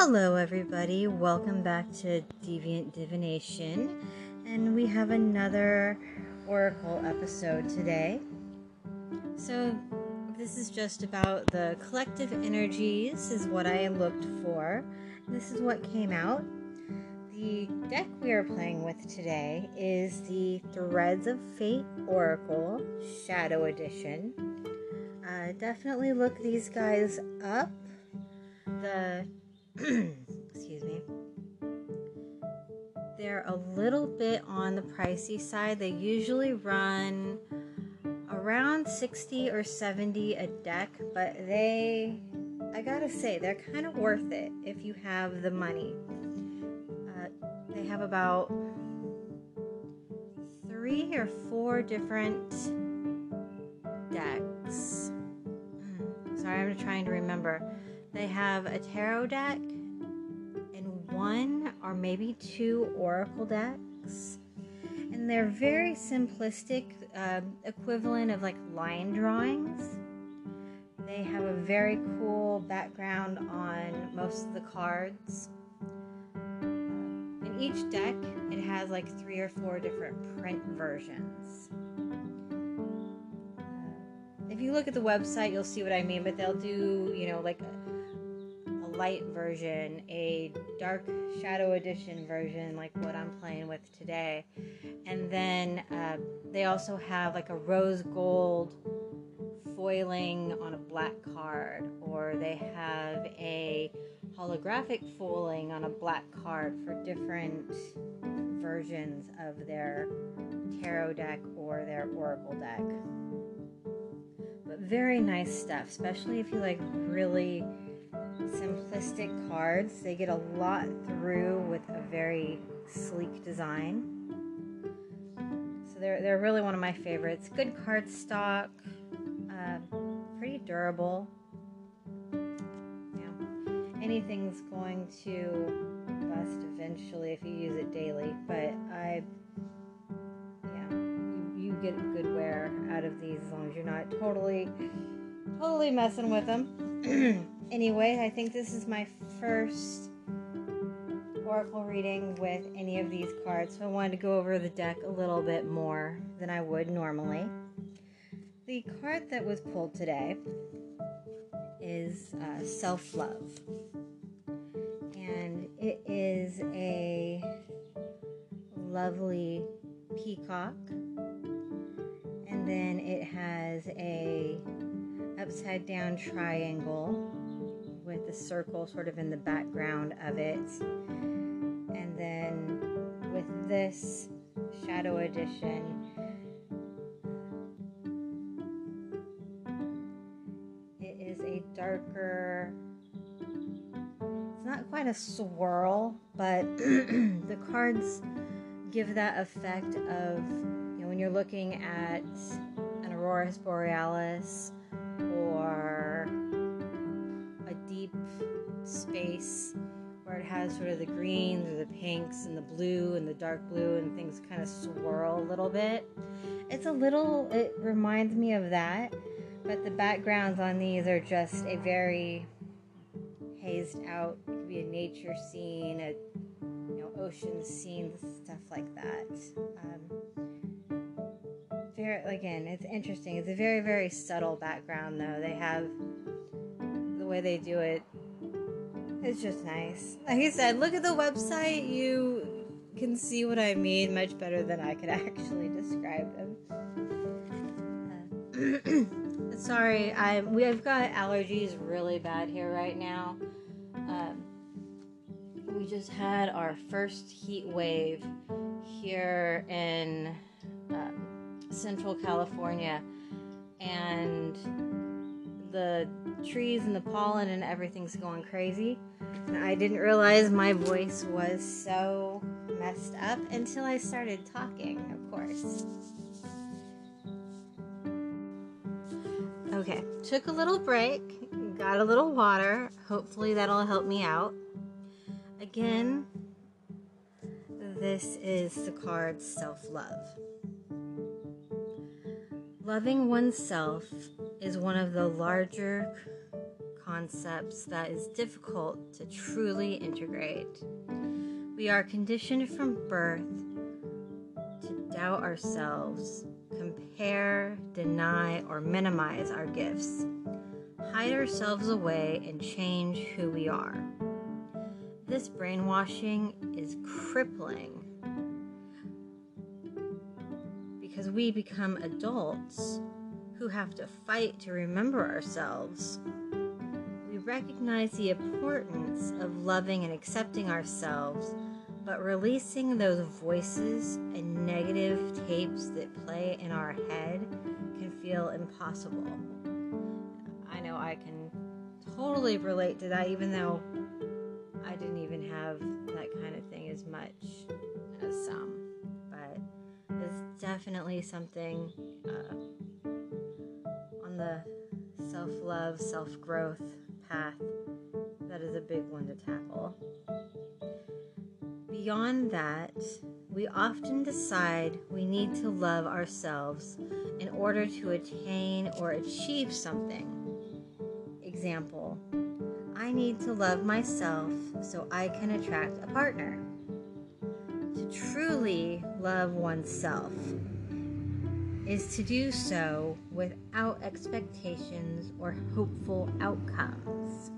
Hello, everybody. Welcome back to Deviant Divination. And we have another Oracle episode today. So, this is just about the collective energies, is what I looked for. This is what came out. The deck we are playing with today is the Threads of Fate Oracle Shadow Edition. Uh, definitely look these guys up. The excuse me. They're a little bit on the pricey side. They usually run around 60 or 70 a deck, but they, I gotta say, they're kind of worth it if you have the money. Uh, they have about three or four different decks. Hmm, sorry, I'm trying to remember. They have a tarot deck and one or maybe two oracle decks. And they're very simplistic, uh, equivalent of like line drawings. They have a very cool background on most of the cards. In each deck, it has like three or four different print versions uh, if you look at the website, you'll see what I mean. But they'll do, you know, like light version, a dark shadow edition version, like what I'm playing with today. And then uh, they also have like a rose gold foiling on a black card, or they have a holographic foiling on a black card for different versions of their tarot deck or their oracle deck. But very nice stuff, especially if you like really simplistic cards. They get a lot through with a very sleek design. So they're, they're really one of my favorites. Good card stock, uh, pretty durable. Yeah. Anything's going to bust eventually if you use it daily, but I, yeah, you get good wear out of these as long as you're not totally, totally messing with them. Anyway, I think this is my first oracle reading with any of these cards, so I wanted to go over the deck a little bit more than I would normally. The card that was pulled today is uh, Self Love, and it is a lovely peacock, and then it has a upside down triangle the circle sort of in the background of it. And then with this shadow edition, it is a darker, it's not quite a swirl, but the cards give that effect of, you know, when you're looking at an aurora borealis has sort of the greens or the pinks and the blue and the dark blue and things kind of swirl a little bit. It's a little, it reminds me of that, but the backgrounds on these are just a very hazed out, it could be a nature scene, a you know, ocean scene, stuff like that. Um, very, again, it's interesting. It's a very, very subtle background, though. They have the way they do it it's just nice. Like I said, look at the website. You can see what I mean much better than I could actually describe them. Uh, sorry, I we've got allergies really bad here right now. Um, we just had our first heat wave here in um, Central California, and the trees and the pollen and everything's going crazy. And I didn't realize my voice was so messed up until I started talking, of course. Okay, took a little break, got a little water. Hopefully, that'll help me out. Again, this is the card Self Love. Loving oneself is one of the larger concepts that is difficult to truly integrate. We are conditioned from birth to doubt ourselves, compare, deny, or minimize our gifts, hide ourselves away, and change who we are. This brainwashing is crippling because we become adults who have to fight to remember ourselves. We recognize the importance of loving and accepting ourselves but releasing those voices and negative tapes that play in our head can feel impossible. I know I can totally relate to that, even though I didn't even have that kind of thing as much as some. But it's definitely something uh, the self love, self growth path that is a big one to tackle. Beyond that, we often decide we need to love ourselves in order to attain or achieve something. Example I need to love myself so I can attract a partner. To truly love oneself is to do so without expectations or hopeful outcomes.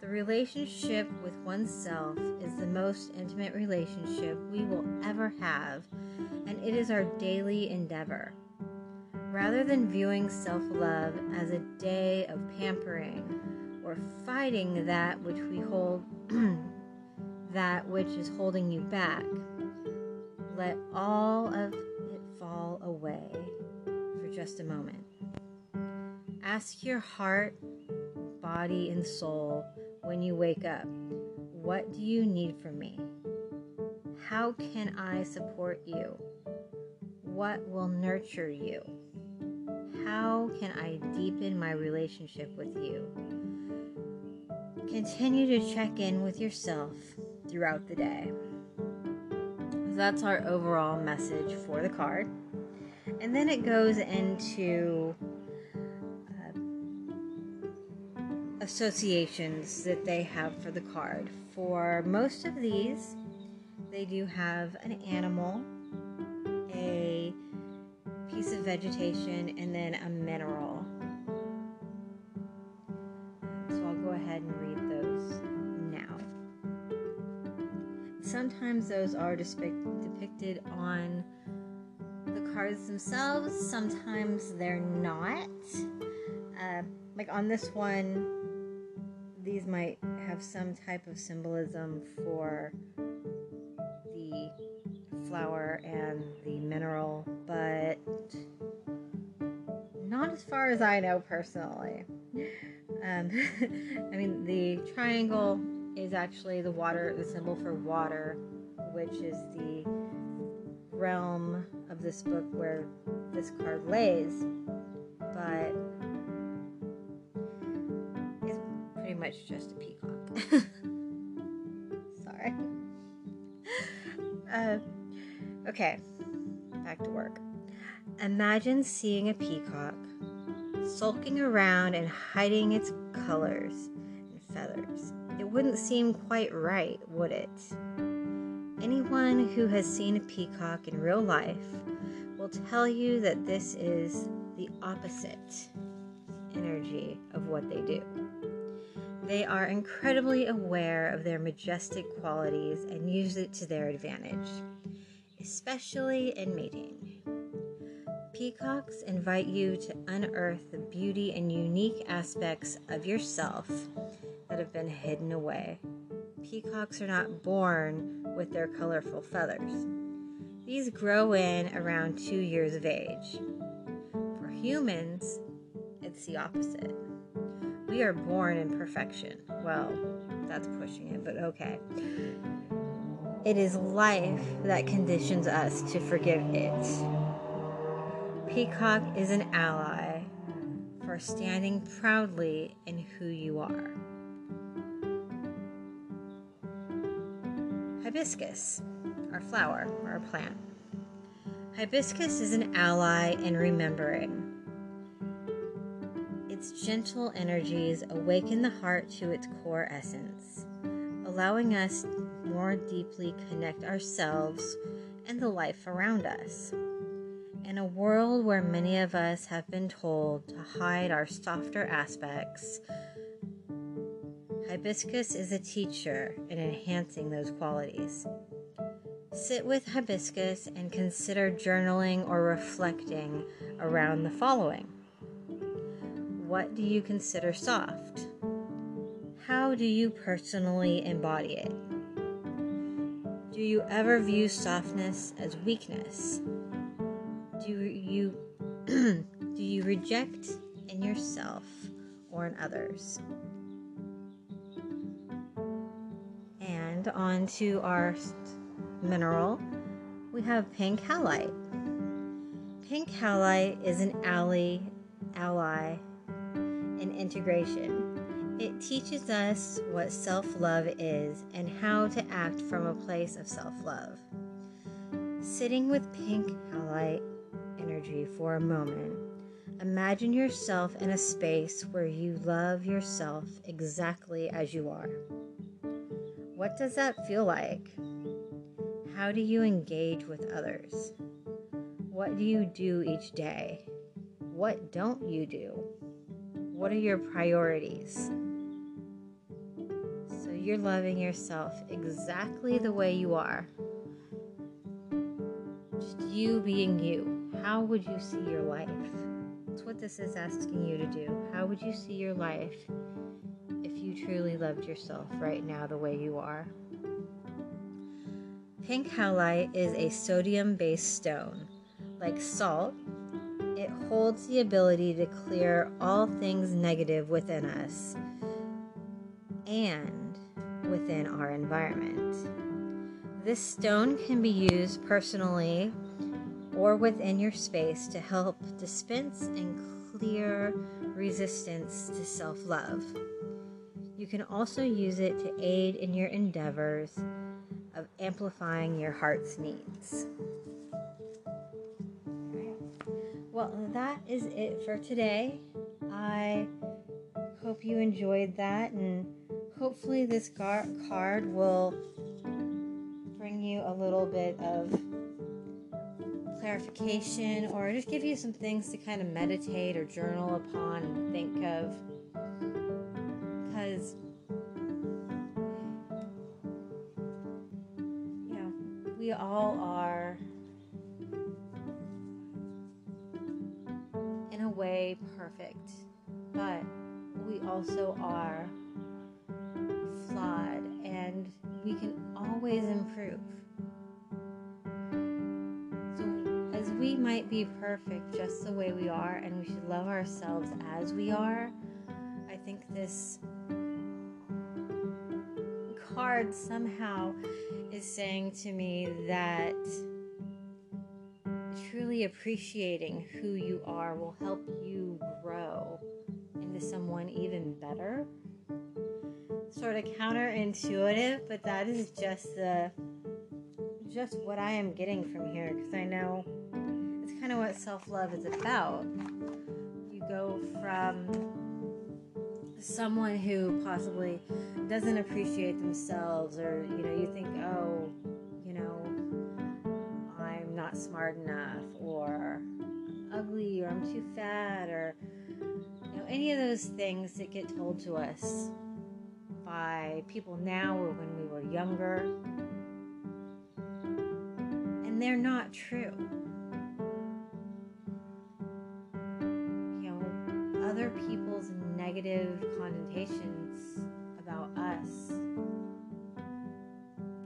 The relationship with oneself is the most intimate relationship we will ever have, and it is our daily endeavor. Rather than viewing self love as a day of pampering or fighting that which we hold, that which is holding you back, let all of it fall away just a moment. Ask your heart, body, and soul when you wake up? What do you need from me? How can I support you? What will nurture you? How can I deepen my relationship with you? Continue to check in with yourself throughout the day. That's our overall message for the card. And then it goes into uh, associations that they have for the card. For most of these, they do have an animal, a piece of vegetation, and then a mineral. So I'll go ahead and read those now. Sometimes those are depicted on the cards themselves, sometimes they're not. Uh, like on this one, these might have some type of symbolism for the flower and the mineral, but not as far as I know personally. Um, I mean, the triangle is actually the water, the symbol for water, which is the realm of this book where this card lays. But it's pretty much just a peacock. Sorry. Uh, okay, back to work. Imagine seeing a peacock sulking around and hiding its colors and feathers. It wouldn't seem quite right, would it? Anyone who has seen a peacock in real life will tell you that this is the opposite energy of what they do. They are incredibly aware of their majestic qualities and use it to their advantage, especially in mating. Peacocks invite you to unearth the beauty and unique aspects of yourself that have been hidden away. Peacocks are not born with their colorful feathers. These grow in around two years of age. For humans, it's the opposite. We are born in perfection. Well, that's pushing it, but okay. It is life that conditions us to forgive it. Peacock is an ally for standing proudly in who you are. Hibiscus, our flower, or our plant. Hibiscus is an ally in remembering Its gentle energies awaken the heart to its core essence, allowing us more deeply connect ourselves and the life around us. In a world where many of us have been told to hide our softer aspects, hibiscus is a teacher in enhancing those qualities. Sit with hibiscus and consider journaling or reflecting around the following What do you consider soft? How do you personally embody it? Do you ever view softness as weakness? Do you do you reject in yourself or in others? On to our mineral, we have pink halite. Pink halite is an ally, ally in integration. It teaches us what self love is and how to act from a place of self love. Sitting with pink halite energy for a moment, imagine yourself in a space where you love yourself exactly as you are. What does that feel like? How do you engage with others? What do you do each day? What don't you do? What are your priorities? So you're loving yourself exactly the way you are. Just you being you. How would you see your life? That's what this is asking you to do. How would you see your life if you truly loved yourself right now the way you are? Pink halite is a sodium based stone. Like salt, it holds the ability to clear all things negative within us and within our environment. This stone can be used personally or within your space to help dispense and clear resistance to self love. You can also use it to aid in your endeavors of amplifying your heart's needs. Well, that is it for today. I hope you enjoyed that, and hopefully, this gar- card will bring you a little bit of clarification or just give you some things to kind of meditate or journal upon and think of. Because we all are, in a way, perfect, but we also are flawed and we can always improve. So, as we might be perfect just the way we are, and we should love ourselves as we are, I think this card somehow is saying to me that truly appreciating who you are will help you grow into someone even better. Sort of counterintuitive, but that is just the just what I am getting from here because I know it's kind of what self-love is about. You go from someone who possibly doesn't appreciate themselves or you know you think oh you know i'm not smart enough or i'm ugly or i'm too fat or you know any of those things that get told to us by people now or when we were younger. And they're not true negative connotations about us.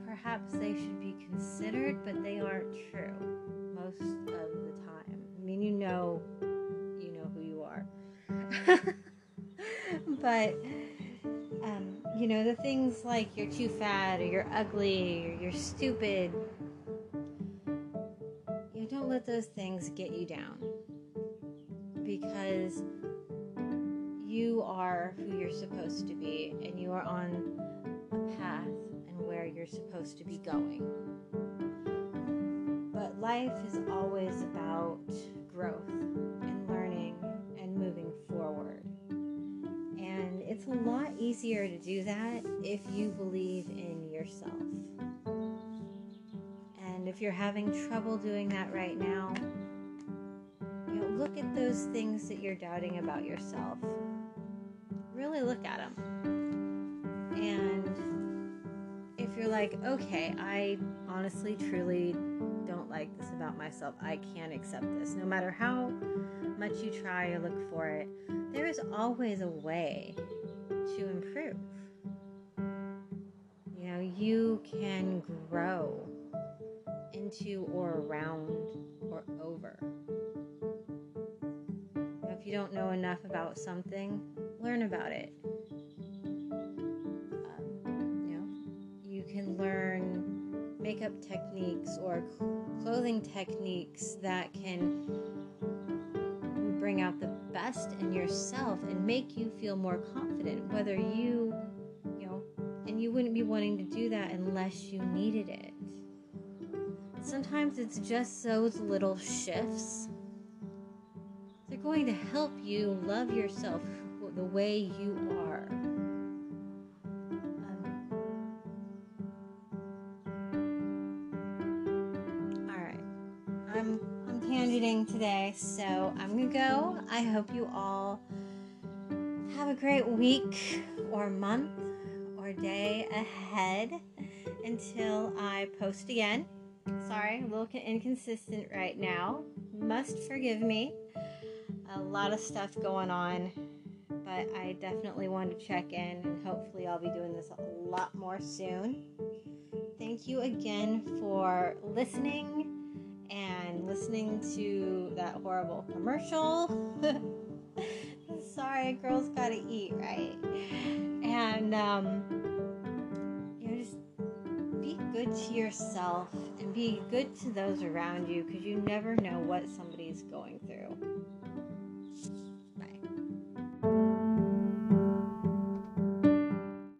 Perhaps they should be considered, but they aren't true most of the time. I mean, you know, you know who you are. but, um, you know, the things like you're too fat or you're ugly or you're stupid, you don't let those things get you down. Because you are who you're supposed to be and you are on a path and where you're supposed to be going. But life is always about growth and learning and moving forward. And it's a lot easier to do that if you believe in yourself. And if you're having trouble doing that right now, you know, look at those things that you're doubting about yourself. Really look at them. And if you're like, okay, I honestly, truly don't like this about myself, I can't accept this, no matter how much you try or look for it, there is always a way to improve. You know, you can grow into or around or over. You don't know enough about something, learn about it. Um, you know, you can learn makeup techniques or clothing techniques that can bring out the best in yourself and make you feel more confident whether you you know and you wouldn't be wanting to do that unless you needed it sometimes it's just those little shifts going to help you love yourself the way you are. Um, all right. I'm i'm tangenting today so i'm gonna go. I hope you all have a great week or month or day ahead until i post again. Sorry a little inconsistent right now. Must forgive me a lot of stuff going on but I definitely want to check in and hopefully I'll be doing this a lot more soon. Thank you again for listening and listening to that horrible commercial. Sorry, girls gotta eat, right? And, um, you know, just be good to yourself and be good to those around you because you never know what somebody's going through.